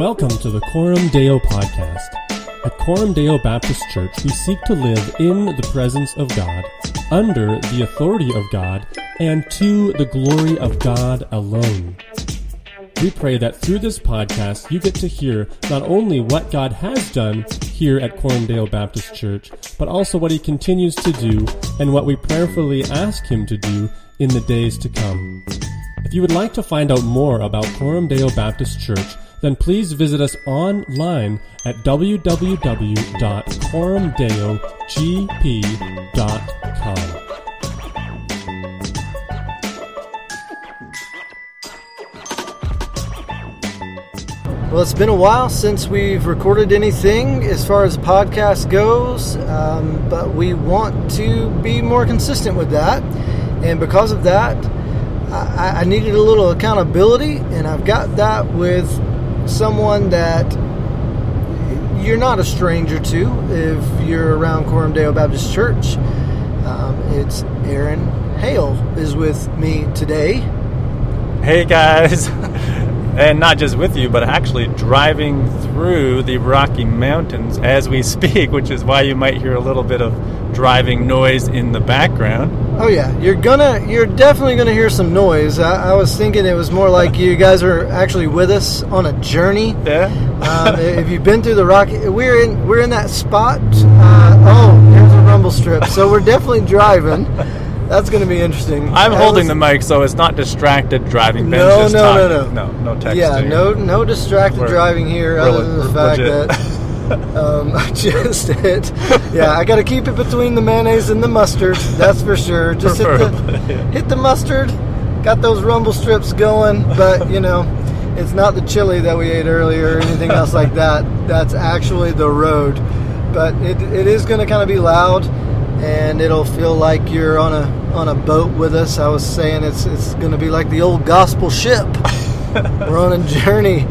Welcome to the Coram Deo podcast. At Coram Deo Baptist Church, we seek to live in the presence of God, under the authority of God, and to the glory of God alone. We pray that through this podcast, you get to hear not only what God has done here at Deo Baptist Church, but also what He continues to do and what we prayerfully ask Him to do in the days to come. If you would like to find out more about Coram Deo Baptist Church, then please visit us online at www.coramdeogp.com. Well, it's been a while since we've recorded anything as far as podcast goes, um, but we want to be more consistent with that. And because of that, I, I needed a little accountability, and I've got that with someone that you're not a stranger to if you're around Coram Deo Baptist Church. Um, it's Aaron Hale is with me today. Hey guys, and not just with you, but actually driving through the Rocky Mountains as we speak, which is why you might hear a little bit of driving noise in the background. Oh yeah, you're gonna, you're definitely gonna hear some noise. I, I was thinking it was more like you guys are actually with us on a journey. Yeah. Um, if you've been through the Rocky, we're in, we're in that spot. Uh, oh, there's a rumble strip, so we're definitely driving. That's gonna be interesting. I'm I holding was- the mic so it's not distracted driving. Ben's No, no, no, no. no, no texting. Yeah, no, no distracted We're- driving here, other than the fact legit. that um, I just hit. Yeah, I got to keep it between the mayonnaise and the mustard. That's for sure. Just hit the yeah. hit the mustard. Got those rumble strips going, but you know, it's not the chili that we ate earlier or anything else like that. That's actually the road. But it, it is going to kind of be loud, and it'll feel like you're on a on a boat with us. I was saying it's it's going to be like the old gospel ship. we're on a journey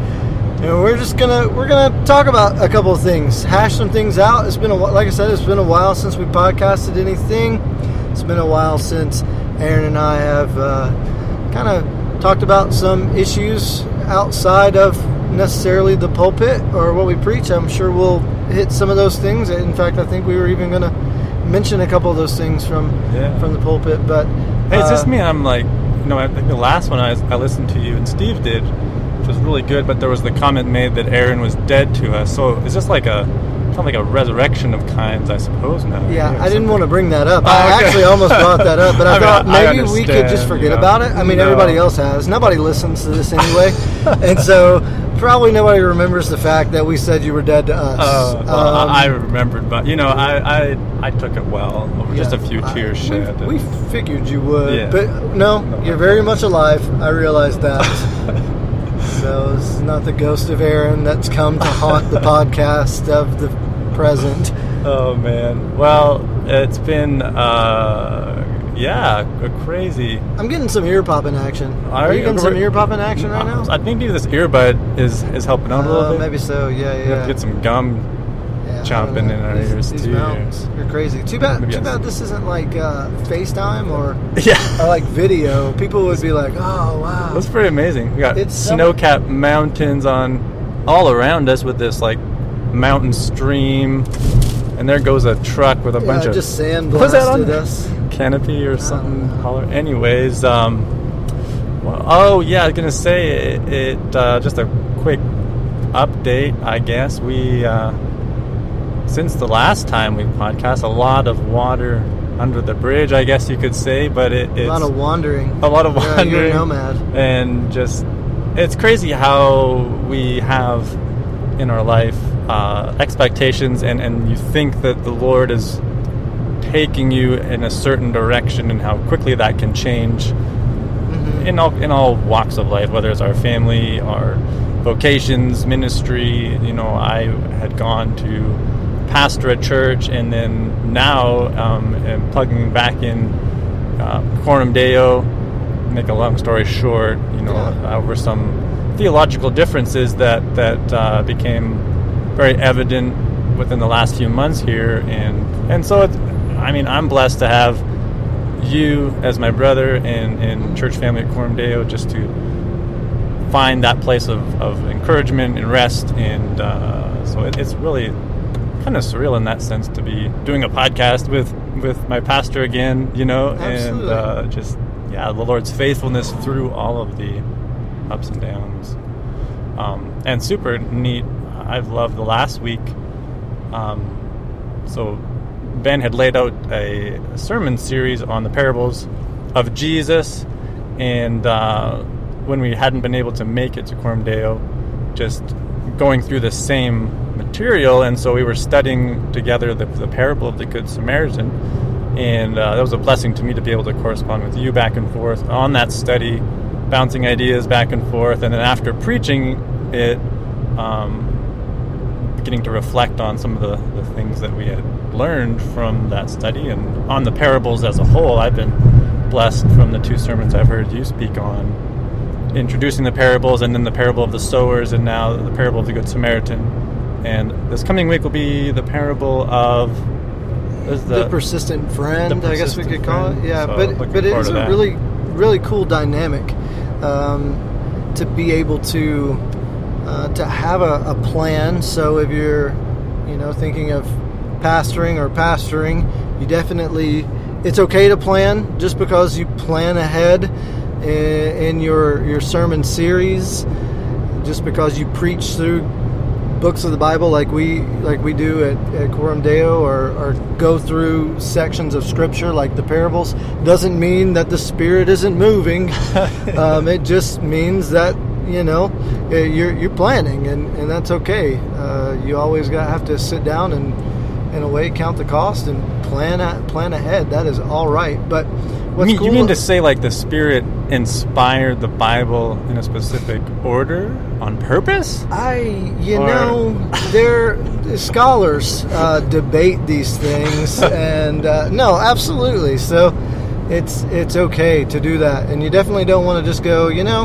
and we're just gonna we're gonna talk about a couple of things hash some things out it's been a like i said it's been a while since we podcasted anything it's been a while since aaron and i have uh, kind of talked about some issues outside of necessarily the pulpit or what we preach i'm sure we'll hit some of those things in fact i think we were even gonna mention a couple of those things from Yeah. from the pulpit but Hey, is this uh, me? I'm like, you know, I think the last one I, I listened to you and Steve did, which was really good. But there was the comment made that Aaron was dead to us. So is this like a kind of like a resurrection of kinds, I suppose now? Yeah, I didn't want to bring that up. Oh, I okay. actually almost brought that up, but I, I mean, thought I maybe we could just forget you know. about it. I mean, No. everybody else has. Nobody listens to this anyway, and so probably nobody remembers the fact that we said you were dead to us. Uh, well, Um, I I remembered, but you know, I, I I took it well. Over just a few tears we- shed. We, figured you would, Yeah. but no, No, you're I- very much alive. I realized that. so is not the ghost of Aaron that's come to haunt the podcast of the present. oh man. Well, it's been uh yeah, a crazy. I'm getting some ear popping action. Are Are you getting some ear popping action right now? I think maybe this earbud is is helping out a little Uh, bit. maybe so. Yeah, yeah. get some gum. Chomping in our These- ears, these too. mountains, You're crazy. Too bad. Maybe Too bad this isn't like uh, FaceTime or Yeah. or like video. People would be like, "Oh wow." That's pretty amazing. We got It's snow-capped mountains on all around us with this like mountain stream, and there goes a truck with a yeah, bunch of just sand was that on? us. canopy or something. Holler. Anyways, um, well, oh yeah, I was gonna say it. it uh, just a quick update, I guess. We uh, since the last time we podcast, a lot of water under the bridge, I guess you could say, but it, it's A lot of wandering. a lot of Yeah, wandering. a nomad. And just, it's crazy how we have in our life uh, expectations, and, and you think that the Lord is taking you in a certain direction, and how quickly that can change Mhm. in all in all walks of life, whether it's our family, our vocations, ministry. You know, I had gone to pastor at church, and then now um, plugging back in uh, Coram Deo. Make a long story short, you know, Yeah. over some theological differences that that uh, became very evident within the last few months here, and and so it's, I mean, I'm blessed to have you as my brother and, and church family at Coram Deo just to find that place of, of encouragement and rest. And uh, so it, it's really kind of surreal in that sense to be doing a podcast with with my pastor again, you know, Absolutely. and uh, just yeah, the Lord's faithfulness through all of the ups and downs. Um, and super neat. I've loved the last week. Um, so Ben had laid out a sermon series on the parables of Jesus, and uh, when we hadn't been able to make it to Coram Deo, just going through the same material, and so we were studying together the, the parable of the Good Samaritan, and uh, that was a blessing to me to be able to correspond with you back and forth on that study, bouncing ideas back and forth, and then after preaching it, um, beginning to reflect on some of the, the things that we had learned from that study and on the parables as a whole. I've been blessed from the two sermons I've heard you speak on, introducing the parables and then the parable of the sowers and now the parable of the Good Samaritan. And this coming week will be the parable of is the, persistent friend, the I guess we could call friend. it. Yeah, So, but but it is a that. really really cool dynamic um, to be able to uh, to have a, a plan. So if you're you know thinking of pastoring or pastoring, you definitely it's okay to plan just because you plan ahead in, in your your sermon series, just because you preach through books of the Bible like we like we do at, at Coram Deo or, or go through sections of Scripture like the parables doesn't mean that the Spirit isn't moving. um, it just means that you know uh, you're you're planning and, and that's okay. Uh, you always got have to sit down and in a way count the cost and plan plan ahead. That is all right. But You what's mean, cool? you mean to say like the Spirit inspired the Bible in a specific order on purpose? I, you Or- know, there scholars uh, debate these things, and uh, no, absolutely. So it's it's okay to do that, and you definitely don't want to just go. You know,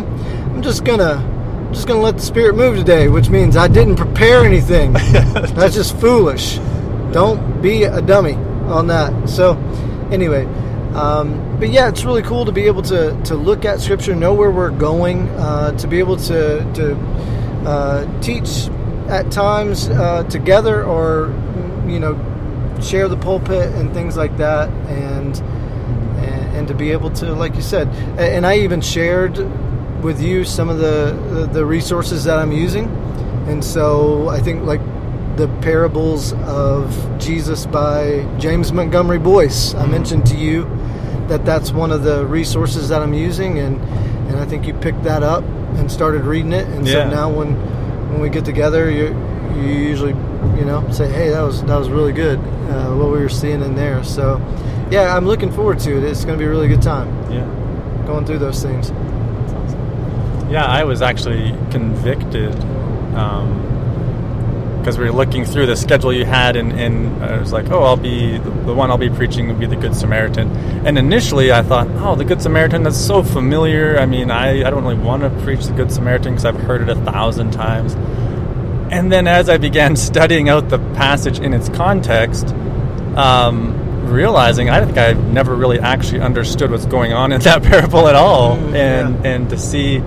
I'm just gonna I'm just gonna let the spirit move today, which means I didn't prepare anything. That's just foolish. Don't be a dummy on that. So anyway. Um, but yeah, it's really cool to be able to, to look at scripture, know where we're going, uh, to be able to, to uh, teach at times uh, together or, you know, share the pulpit and things like that. And, and, and to be able to, like you said, and I even shared with you some of the, the, the resources that I'm using. And so I think like the parables of Jesus by James Montgomery Boice. I mentioned to you that that's one of the resources that I'm using, and and I think you picked that up and started reading it. And Yeah. so now when when we get together, you you usually you know say, hey, that was that was really good uh, what we were seeing in there. So yeah, I'm looking forward to it. It's going to be a really good time Yeah. going through those things. Yeah, I was actually convicted because we were looking through the schedule you had, and, and I was like, oh, I'll be the, one I'll be preaching will be the Good Samaritan. And initially, I thought, oh, the Good Samaritan that's so familiar. I mean, I, I don't really want to preach the Good Samaritan because I've heard it a thousand times. And then as I began studying out the passage in its context, um, realizing I think I've never really actually understood what's going on in that parable at all, Mm, and yeah. and to see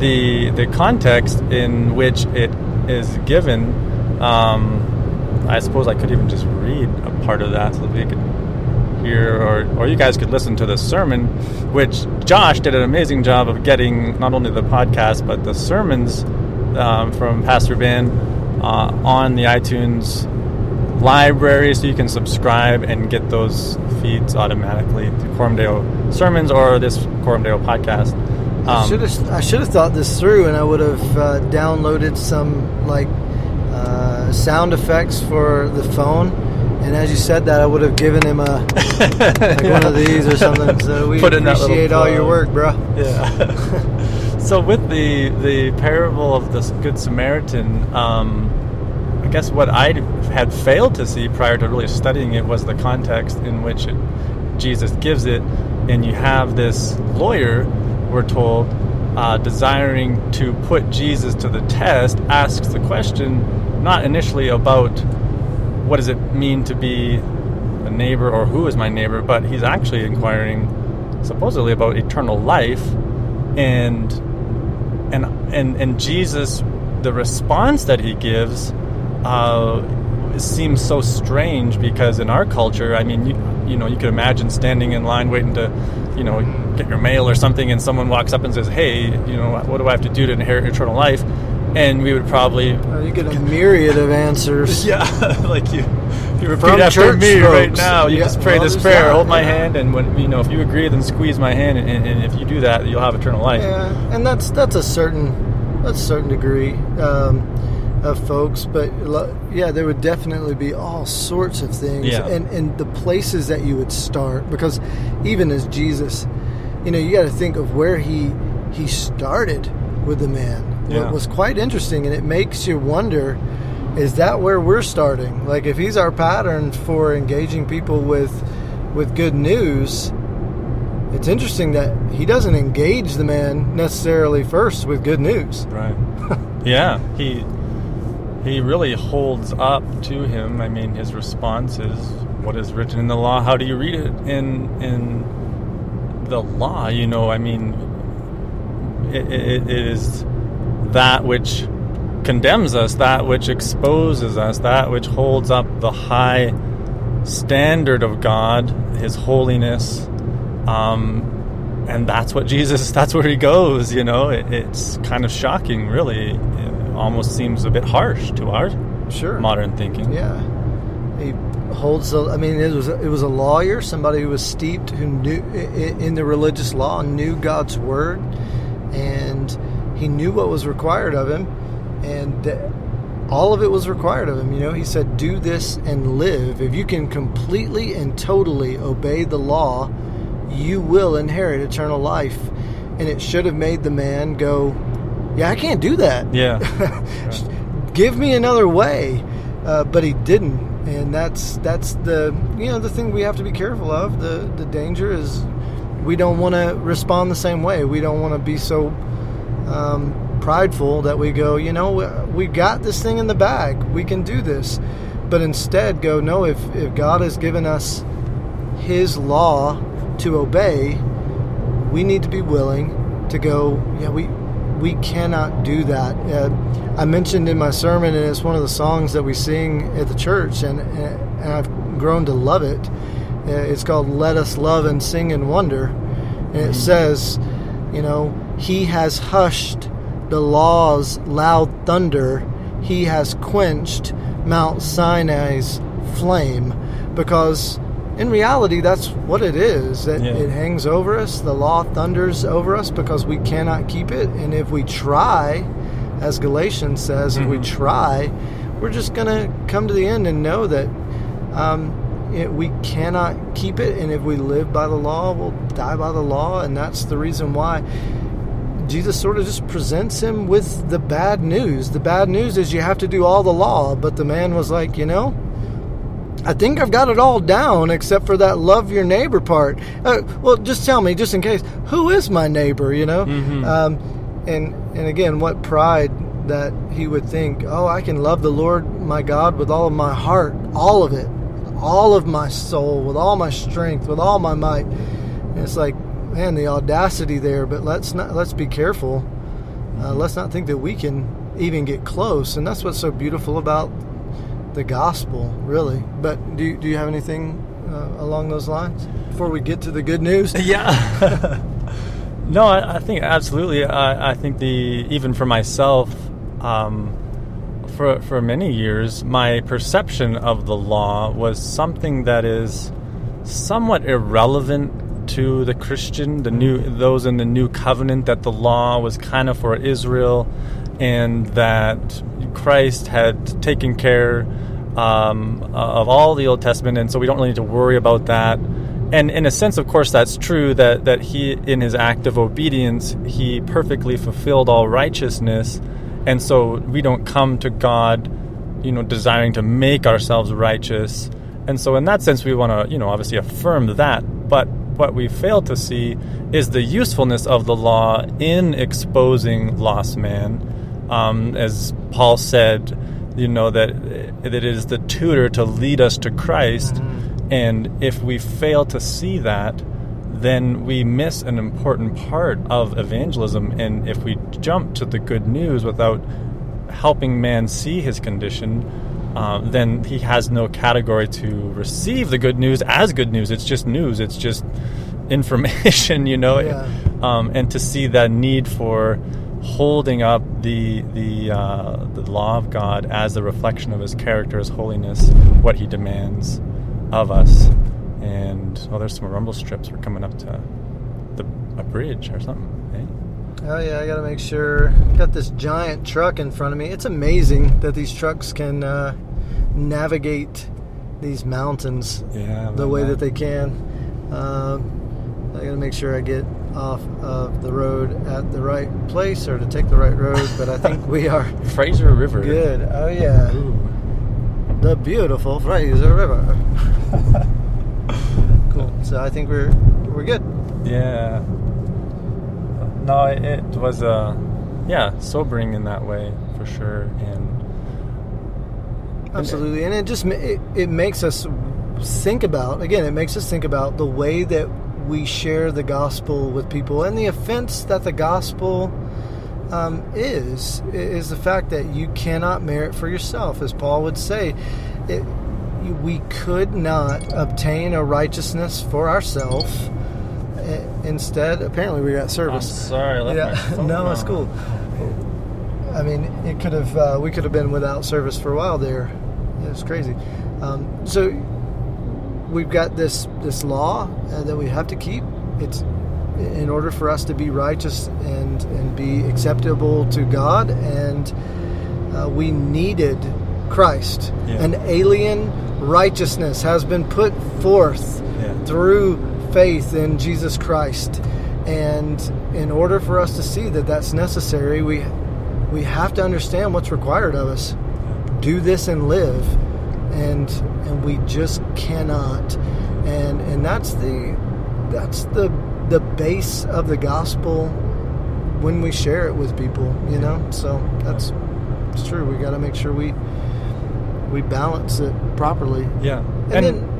the the context in which it is given, um, I suppose I could even just read a part of that so that we could hear, or or you guys could listen to the sermon, which Josh did an amazing job of getting not only the podcast but the sermons um, from Pastor Ben uh, on the iTunes library so you can subscribe and get those feeds automatically to Coram Deo sermons or this Coram Deo podcast. I Um, should have I should have thought this through, and I would have uh, downloaded some like uh, sound effects for the phone. And as you said that, I would have given him a like one of these or something. So we Put in appreciate all your work, bro. Yeah. so with the the parable of the Good Samaritan, um, I guess what I had failed to see prior to really studying it was the context in which it, Jesus gives it, and you have this lawyer, we're told, uh, desiring to put Jesus to the test, asks the question not initially about what does it mean to be a neighbor or who is my neighbor, but he's actually inquiring supposedly about eternal life and and and and Jesus, the response that he gives, uh, seems so strange because in our culture, I mean, you, you know, you could imagine standing in line waiting to, you know, get your mail or something, and someone walks up and says, "Hey, you know, what do I have to do to inherit eternal life?" And we would probably Well, you get a myriad of answers. yeah, like you, you repeat From after me right now. You Yeah, just pray this prayer, that, hold my yeah. hand, and when you know if you agree, then squeeze my hand, and, and if you do that, you'll have eternal life. Yeah, and that's that's a certain that's a certain degree um, of folks, but yeah, there would definitely be all sorts of things, Yeah. and and the places that you would start because even as Jesus, you know, you got to think of where he he started with the man. Yeah. Was quite interesting, and it makes you wonder. Is that where we're starting? Like, if he's our pattern for engaging people with with good news, it's interesting that he doesn't engage the man necessarily first with good news. Right. yeah, he he really holds up to him. I mean, his response is, "What is written in the law? How do you read it in in the law?" You know, I mean, it, it, it is that which condemns us, that which exposes us, that which holds up the high standard of God, His holiness. Um, and that's what Jesus, that's where he goes, you know. It, it's kind of shocking, really. It almost seems a bit harsh to our Sure. modern thinking. Yeah. He holds. the, I mean, it was a, it was a lawyer, somebody who was steeped, who knew in the religious law, knew God's word, and he knew what was required of him, and all of it was required of him. You know, he said, "Do this and live. If you can completely and totally obey the law, you will inherit eternal life." And it should have made the man go, "Yeah, I can't do that." Yeah. give me another way uh, but he didn't and that's that's the you know the thing we have to be careful of the the danger is we don't want to respond the same way we don't want to be so um, prideful that we go you know we- got this thing in the bag. We can do this. But instead go no if if god has given us his law to obey we need to be willing to go yeah we we cannot do that. Uh, i mentioned in my sermon and it's one of the songs that we sing at the church and, and i've grown to love it. Uh, it's called let us love and sing and wonder. And it says you know he has hushed the law's loud thunder. He has quenched mount sinai's flame. Because in reality that's what it is. That Yeah. it hangs over us. The law thunders over us because we cannot keep it. And if we try as galatians says if we Mhm. try we're just going to come to the end and know that um, it, we cannot keep it. And if we live by the law we'll die by the law. And that's the reason why Jesus sort of just presents him with the bad news. The bad news is you have to do all the law, but the man was like, you know, I think I've got it all down except for that love your neighbor part. Uh, well, just tell me, just in case, who is my neighbor? You know, Mhm. um, and and again, what pride that he would think, oh, I can love the Lord my God with all of my heart, all of it, all of my soul, with all my strength, with all my might. And it's like, man, the audacity there. But let's not let's be careful. Uh, let's not think that we can even get close. And that's what's so beautiful about the gospel, really. But do you, do you have anything uh, along those lines before we get to the good news? Yeah. no, I, I think absolutely. I, I think the even for myself, um, for for many years, my perception of the law was something that is somewhat irrelevant to the Christian, the new those in the new covenant. That the law was kind of for Israel, and that Christ had taken care um, of all the Old Testament, and so we don't really need to worry about that. And in a sense, of course, that's true that, that he, in his act of obedience, he perfectly fulfilled all righteousness. And so we don't come to God, you know, desiring to make ourselves righteous. And so in that sense, we want to, you know, obviously affirm that. But what we fail to see is the usefulness of the law in exposing lost man. Um, as Paul said, you know, that, that it is the tutor to lead us to Christ. And if we fail to see that, then we miss an important part of evangelism. And if we jump to the good news without helping man see his condition, uh, then he has no category to receive the good news as good news. It's just news. It's just information, you know. Yeah. Um, and to see that need for holding up the the uh, the law of God as a reflection of His character, His holiness, what He demands of us. And oh, there's some rumble strips. We're coming up to the a bridge or something. Eh? Oh yeah, I got to make sure. Got this giant truck in front of me. It's amazing that these trucks can uh, navigate these mountains Yeah, the way that they can. Um, I got to make sure I get off of the road at the right place or to take the right road. But I think we are Fraser River. good. Oh yeah, Ooh. the beautiful Fraser River. cool. So I think we're we're good. Yeah. No, it, it was uh, yeah, sobering in that way for sure, and Absolutely, and it just it, it makes us think about again. It makes us think about the way that we share the gospel with people, and the offense that the gospel um, is is the fact that you cannot merit for yourself, as Paul would say. It, we could not obtain a righteousness for ourselves. Instead, apparently, we got I'm service. sorry, I left my Yeah, no, it's cool. I mean, it could have uh, we could have been without service for a while there. It's crazy. Um, so we've got this this law uh, that we have to keep. It's in order for us to be righteous and and be acceptable to God, and uh, we needed Christ. Yeah. An alien righteousness has been put forth Yeah. through faith in Jesus Christ. And in order for us to see that that's necessary, we we have to understand what's required of us. Do this and live. And and we just cannot. And and that's the that's the the base of the gospel when we share it with people, you know? So that's it's true. We got to make sure we we balance it properly. Yeah, And then oh,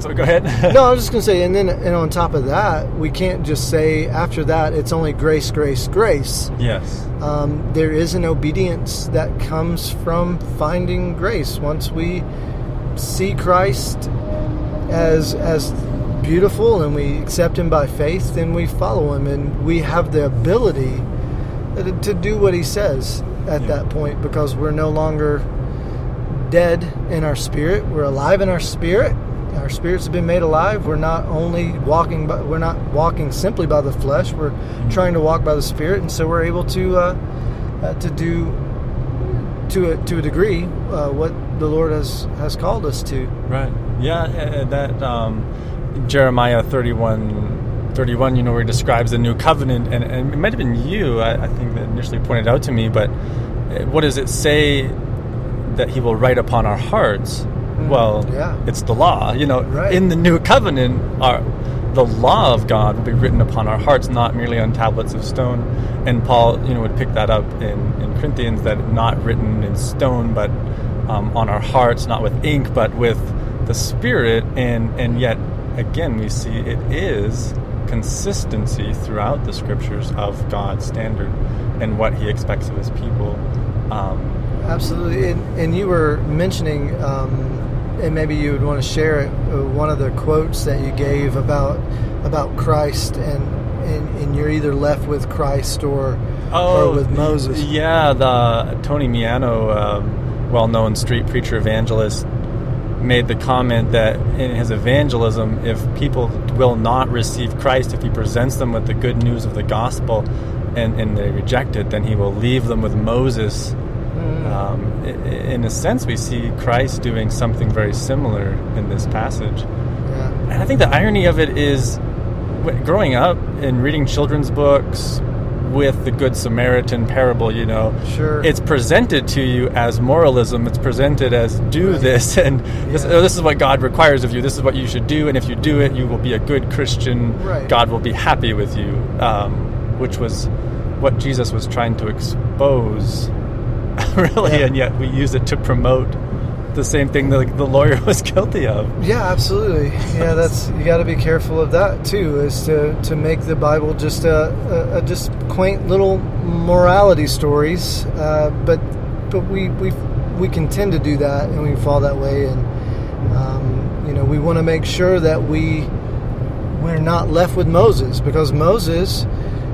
so go ahead. no, I was just gonna say, and then and on top of that, we can't just say after that it's only grace, grace, grace. yes. Um, there is an obedience that comes from finding grace. Once we see Christ as as beautiful and we accept Him by faith, then we follow Him, and we have the ability to- to do what He says at Yeah. that point because we're no longer dead in our spirit. We're alive in our spirit. Our spirits have been made alive. We're not only walking, by, we're not walking simply by the flesh. We're trying to walk by the spirit, and so we're able to uh, uh, to do to a to a degree uh, what the Lord has has called us to. Right. Yeah, uh, that um, Jeremiah 31, 31, you know, where he describes the new covenant, and, and it might have been you, I, I think, that initially pointed out to me, but uh, what does it say that he will write upon our hearts? Well, yeah. it's the law. You know, Right. in the new covenant, our, the law of God will be written upon our hearts, not merely on tablets of stone. And Paul, you know, would pick that up in, in Corinthians that not written in stone, but um, on our hearts, not with ink, but with the Spirit. And and yet, again, we see it is consistency throughout the Scriptures of God's standard and what He expects of His people. Um, Absolutely, and, and you were mentioning, um, and maybe you would want to share it. Uh, one of the quotes that you gave about about Christ, and and, and you're either left with Christ or or with Moses. Yeah, the Tony Miano, um, well-known street preacher evangelist, made the comment that in his evangelism, if people will not receive Christ, if he presents them with the good news of the gospel, and, and they reject it, then he will leave them with Moses. Um, in a sense, we see Christ doing something very similar in this passage. Yeah. And I think the irony of it is, growing up and reading children's books with the Good Samaritan parable, you know, Sure. it's presented to you as moralism. It's presented as do Right. this, and this, Yeah. oh, this is what God requires of you. This is what you should do, and if you do it, you will be a good Christian. Right. God will be happy with you, um, which was what Jesus was trying to expose, really, Yeah. and yet we use it to promote the same thing that the lawyer was guilty of. Yeah, absolutely. Yeah, that's you got to be careful of that too, is to, to make the Bible just a, a, a just quaint little morality stories. Uh, but but we we we can tend to do that, and we fall that way, and um, you know we want to make sure that we we're not left with Moses because Moses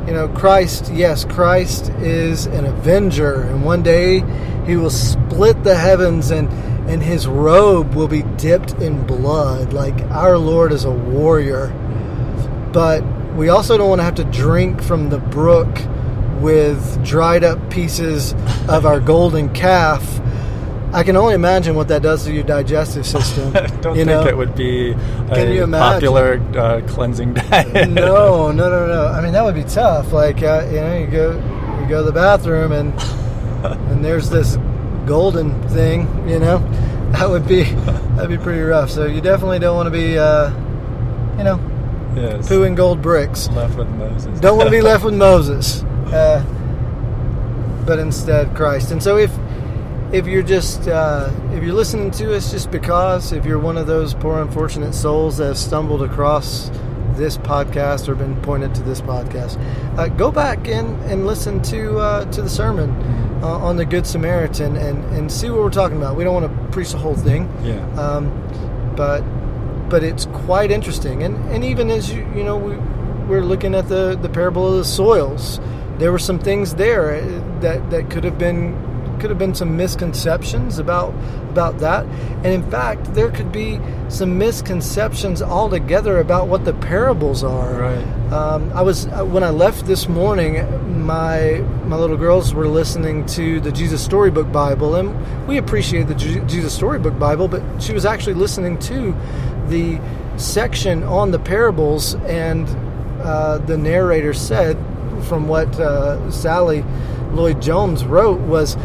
you know, Christ, yes, Christ is an avenger, and one day he will split the heavens and and his robe will be dipped in blood like our Lord is a warrior. But we also don't want to have to drink from the brook with dried up pieces of our golden calf I can only imagine what that does to your digestive system. I don't you think know? it would be Can a you imagine? popular uh, cleansing diet. no, no, no, no. I mean, that would be tough. Like, uh, you know, you go, you go to the bathroom, and and there's this golden thing. You know, that would be that'd be pretty rough. So you definitely don't want to be, uh, you know, yes. pooing gold bricks. Left with Moses. Don't want to be left with Moses, uh, but instead Christ. And so if if you're just uh, if you're listening to us just because if you're one of those poor unfortunate souls that have stumbled across this podcast or been pointed to this podcast, uh, go back and, and listen to uh, to the sermon uh, on the Good Samaritan and, and see what we're talking about. We don't want to preach the whole thing, Yeah. um, but but it's quite interesting. And and even as you you know we we're looking at the the parable of the soils, there were some things there uh, that that could have been could have been some misconceptions about about that. And in fact, there could be some misconceptions altogether about what the parables are. Right. Um, I was uh, when I left this morning. My my little girls were listening to the Jesus Storybook Bible, and we appreciate the Je- Jesus Storybook Bible. But she was actually listening to the section on the parables, and uh, the narrator said, from what uh, Sally Lloyd Jones wrote, was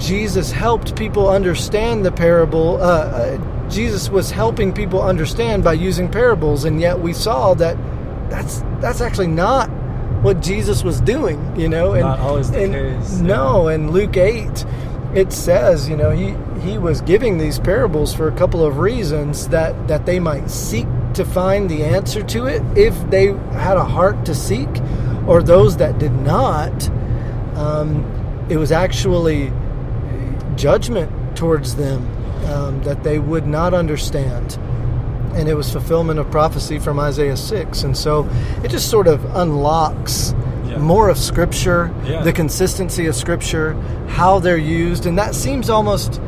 Jesus helped people understand the parable. Uh, uh, Jesus was helping people understand by using parables, and yet we saw that that's that's actually not what Jesus was doing. You know, and Not always the and case, No, in Luke eight, it says you know he he was giving these parables for a couple of reasons that that they might seek to find the answer to it if they had a heart to seek, or those that did not. Um, it was actually judgment towards them um, that they would not understand. And it was fulfillment of prophecy from Isaiah 6. And so it just sort of unlocks Yeah. more of Scripture, Yeah. the consistency of Scripture, how they're used. And that seems almost,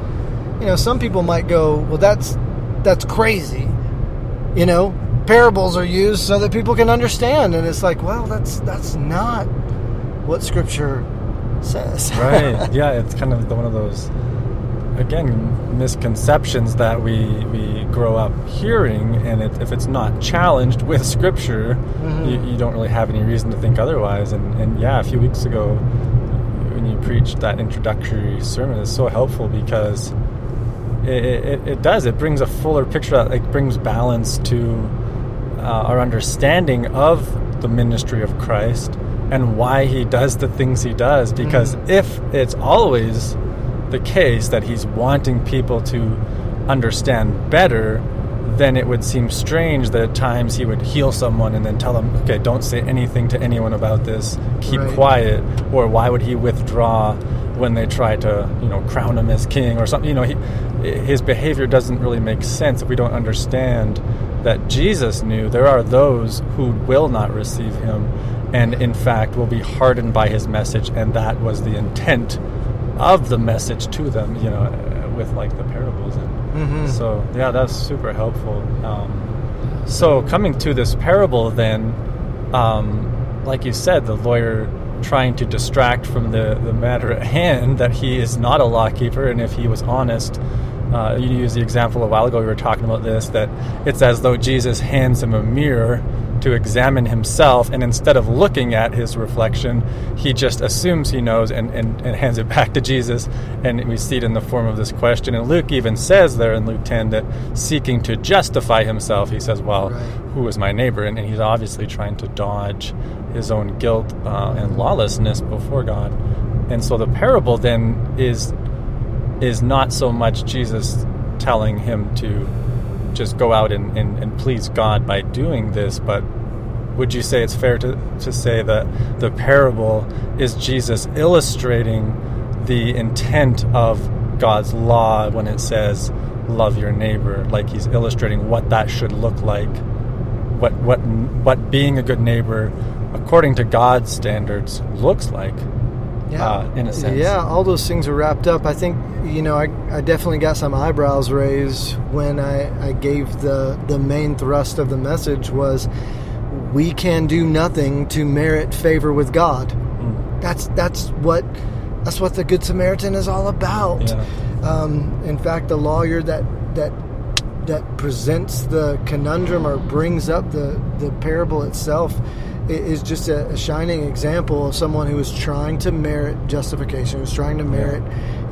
you know, some people might go, well, that's, that's crazy. You know, parables are used so that people can understand. And it's like, well, that's, that's not what Scripture says. right. Yeah, it's kind of one of those again misconceptions that we we grow up hearing, and it, if it's not challenged with Scripture, Mhm. you, you don't really have any reason to think otherwise. And and yeah, a few weeks ago when you preached that introductory sermon, it's so helpful because it, it, it does it brings a fuller picture that like brings balance to uh, our understanding of the ministry of Christ and why he does the things he does because mm-hmm. if it's always the case that he's wanting people to understand better then it would seem strange that at times he would heal someone and then tell them okay don't say anything to anyone about this. Keep Right. quiet. Or why would he withdraw when they try to you know crown him as king or something? You know he, his behavior doesn't really make sense if we don't understand that Jesus knew there are those who will not receive him and in fact will be hardened by his message and that was the intent of the message to them you know uh, with like the parables and Mhm. so yeah that's super helpful um, so coming to this parable then um, like you said the lawyer trying to distract from the, the matter at hand that he is not a lawkeeper and if he was honest uh, you used the example a while ago we were talking about this that it's as though jesus hands him a mirror to examine himself and instead of looking at his reflection he just assumes he knows and, and, and hands it back to jesus and we see it in the form of this question. And luke even says there in luke 10 that seeking to justify himself he says well Right. who is my neighbor? And, and he's obviously trying to dodge his own guilt uh, and lawlessness before god. And so the parable then is is not so much jesus telling him to just go out and, and, and please God by doing this, but would you say it's fair to, to say that the parable is Jesus illustrating the intent of God's law when it says love your neighbor like he's illustrating what that should look like? What what what being a good neighbor according to God's standards looks like yeah. uh, in a sense Yeah, all those things are wrapped up. I think you know I, I definitely got some eyebrows raised when I, I gave the the main thrust of the message was we can do nothing to merit favor with God. Mm. That's that's what that's what the Good Samaritan is all about. Yeah. Um, in fact, the lawyer that that that presents the conundrum or brings up the the parable itself is just a, a shining example of someone who is trying to merit justification, who's trying to merit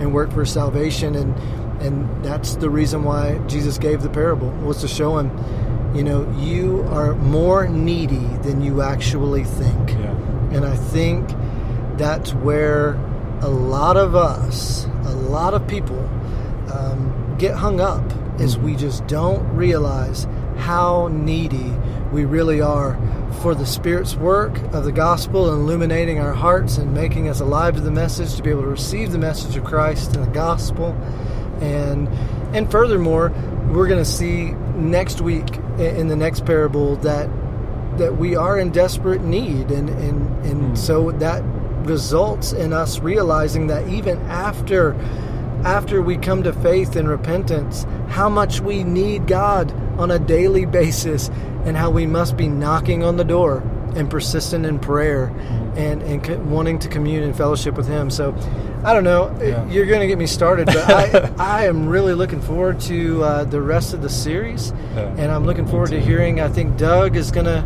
and work for salvation, and and that's the reason why Jesus gave the parable was to show him, you know, you are more needy than you actually think. yeah. And I think that's where a lot of us, a lot of people, um, get hung up is we just don't realize how needy we really are for the Spirit's work of the gospel, illuminating our hearts and making us alive to the message, to be able to receive the message of Christ and the gospel. And and furthermore, we're going to see next week in the next parable that that we are in desperate need and and and Hmm. so that results in us realizing that even after after we come to faith and repentance how much we need God on a daily basis and how we must be knocking on the door and persistent in prayer and and co- wanting to commune and fellowship with him so I don't know Yeah. you're going to get me started but I I am really looking forward to uh, the rest of the series Yeah. and I'm looking forward to hearing. I think Doug is going to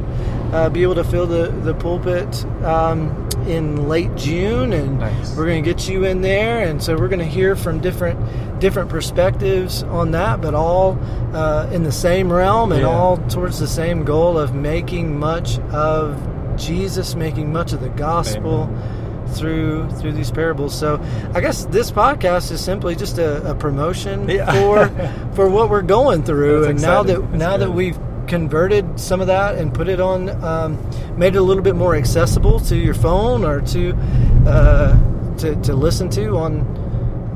uh, be able to fill the the pulpit um, in late June, and Nice. we're going to get you in there, and so we're going to hear from different different perspectives on that, but all uh, in the same realm and Yeah. all towards the same goal of making much of Jesus, making much of the gospel. Through through these parables, so I guess this podcast is simply just a, a promotion Yeah. for for what we're going through, That's and now that That's now that we've converted some of that and put it on, um, made it a little bit more accessible to your phone or to uh, to, to listen to on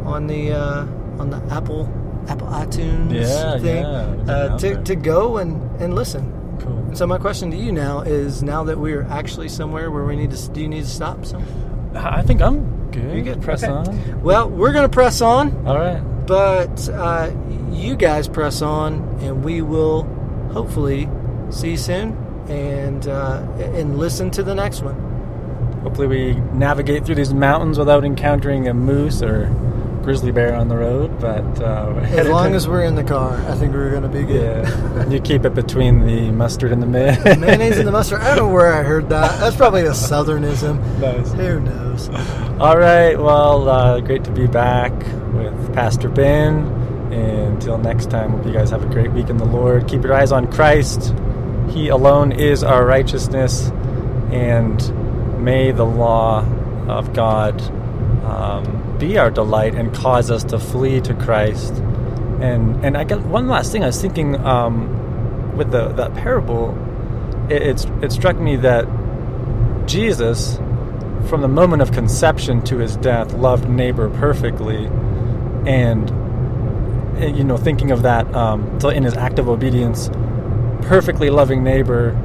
on the uh, on the Apple Apple iTunes Yeah, thing yeah, we uh, to there. to go and and listen. cool And so my question to you now is: Now that we're actually somewhere where we need to, do you need to stop? So I think I'm good you good? press Okay. on Well, we're gonna press on. all right but uh, you guys press on, and we will hopefully see you soon and uh, and listen to the next one. Hopefully, we navigate through these mountains without encountering a moose or grizzly bear on the road. But uh, As long to- as we're in the car, I think we're going to be good. yeah, you keep it between the mustard and the may- Mayonnaise and the mustard. I don't know where I heard that. That's probably a southernism. Nice. Who knows? All right. Well, uh, great to be back with Pastor Ben. Until next time, hope you guys have a great week in the Lord. Keep your eyes on Christ. He alone is our righteousness. And may the law of God um, be our delight and cause us to flee to Christ. And and I got one last thing. I was thinking um, with the that parable, it, it's it struck me that Jesus from the moment of conception to his death, loved neighbor perfectly, and you know, thinking of that, um, in his act of obedience, perfectly loving neighbor,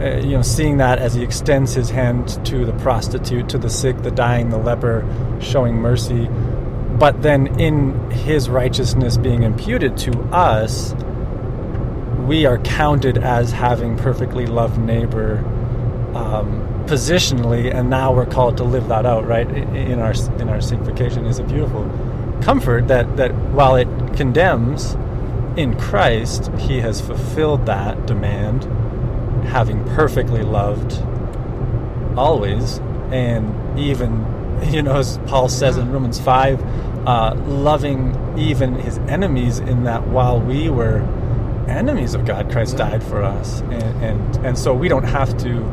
uh, you know, seeing that as he extends his hand to the prostitute, to the sick, the dying, the leper, showing mercy, but then in his righteousness being imputed to us, we are counted as having perfectly loved neighbor um, positionally, and now we're called to live that out, right? In our in our sanctification is a beautiful comfort that that while it condemns, in Christ He has fulfilled that demand, having perfectly loved always, and even you know as Paul says in Romans five, uh, loving even His enemies in that while we were enemies of God, Christ died for us, and and, and so we don't have to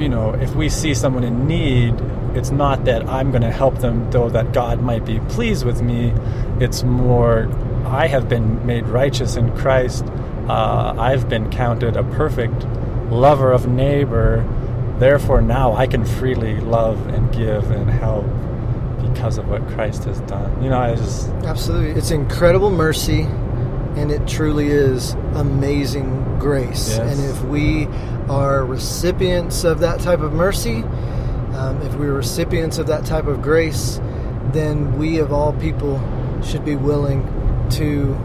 you know, if we see someone in need, it's not that I'm going to help them, though that God might be pleased with me. It's more, I have been made righteous in Christ. Uh, I've been counted a perfect lover of neighbor. Therefore, now I can freely love and give and help because of what Christ has done. You know, I just Absolutely. It's incredible mercy, and it truly is amazing grace. Yes. And if we are recipients of that type of mercy, um, if we're recipients of that type of grace, then we of all people should be willing to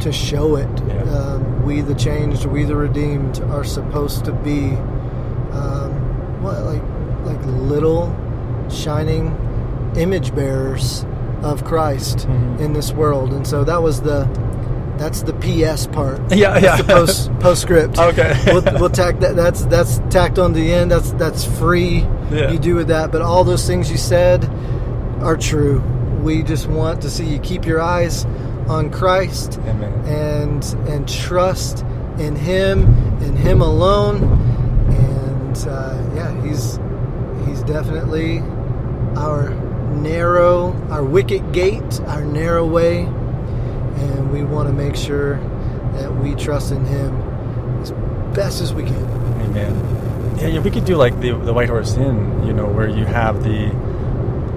to show it. Yeah. Um, we the changed, we the redeemed, are supposed to be um, what like like little shining image bearers of Christ Mhm. in this world, and so that was the that's the PS part. Yeah, That's yeah. The post postscript. Okay. we'll, we'll tack that. That's that's tacked on the end. That's that's free. Yeah. You do with that, but all those things you said are true. We just want to see you keep your eyes on Christ Amen. and and trust in Him and Him alone. And uh, yeah, He's He's definitely our narrow, our wicket gate, our narrow way, and we want to make sure that we trust in Him as best as we can. Amen. Yeah, yeah, we could do like the the White Horse Inn, you know, where you have the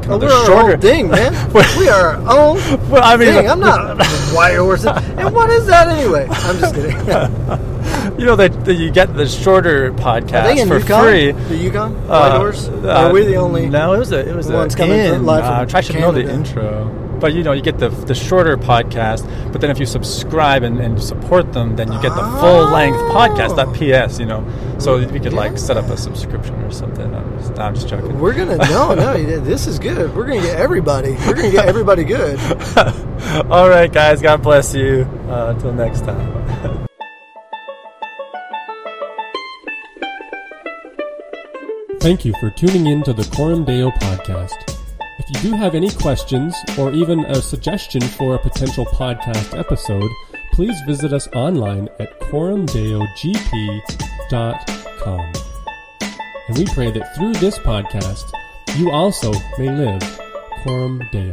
Oh, we're our shorter own thing, man. we are our own Well, I mean, thing. I'm not a white horse. And what is that anyway? I'm just kidding. you know that that you get the shorter podcast for Yukon? free. The Yukon? White Uh, horse? Or uh, are we the only? No, it was a it was ones coming in. from- live from uh, I should know the intro. But you know, you get the the shorter podcast. But then if you subscribe and, and support them, then you get the full length podcast. That PS, you know. So we could like set up a subscription or something. I'm just, I'm just joking. We're gonna no, no. This is good. We're gonna get everybody. We're gonna get everybody good. All right, guys. God bless you. Uh, until next time. Thank you for tuning in to the Coram Deo podcast. If you do have any questions or even a suggestion for a potential podcast episode, please visit us online at coramdeogp.com. And we pray that through this podcast, you also may live Coram Deo.